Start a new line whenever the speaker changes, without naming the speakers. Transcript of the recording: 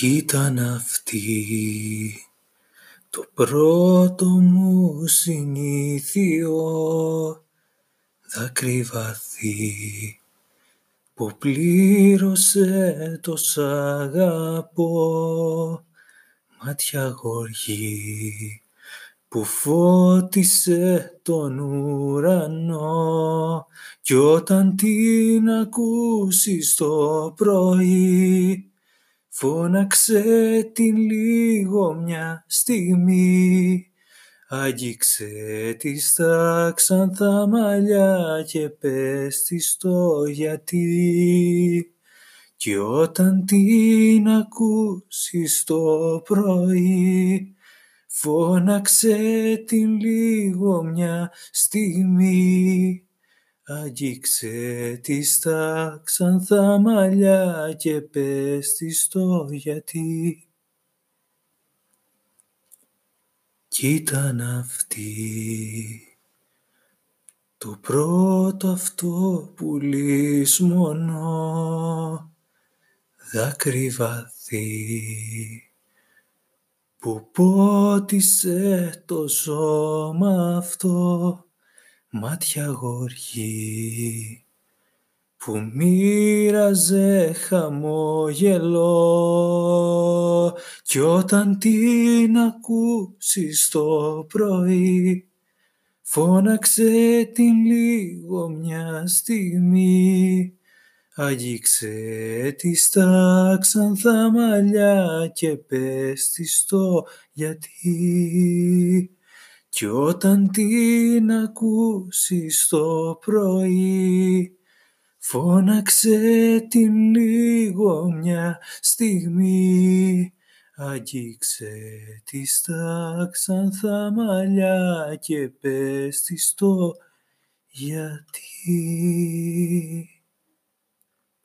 Κι ήταν αυτή. Το πρώτο μου συνήθειο δάκρυ βαθύ που πλήρωσε το σ' αγαπώ. Μάτια γοργή που φώτισε τον ουρανό. Κι όταν την ακούσεις το πρωί Φώναξε την λίγο μια στιγμή. Άγγιξε τη στα ξανθά μαλλιά και πες της το γιατί. Κι όταν την ακούσεις το πρωί Φώναξε την λίγο μια στιγμή Άγγιξε τη στα ξανθά μαλλιά και πες της το γιατί. Κι ήταν αυτή το πρώτο αυτό πουλί μονό δάκρυ βαθύ που πότισε το σώμα αυτό μάτια γοργή που μοίραζε χαμόγελο. Κι όταν την ακούσεις το πρωί φώναξε την λίγο μια στιγμή. Αγγίξε τη στα ξανθά μαλλιά και πες της το γιατί κι όταν την ακούσεις το πρωί Φώναξε την λίγο μια στιγμή Αγγίξε της στα ξανθά μαλλιά και πες της το γιατί.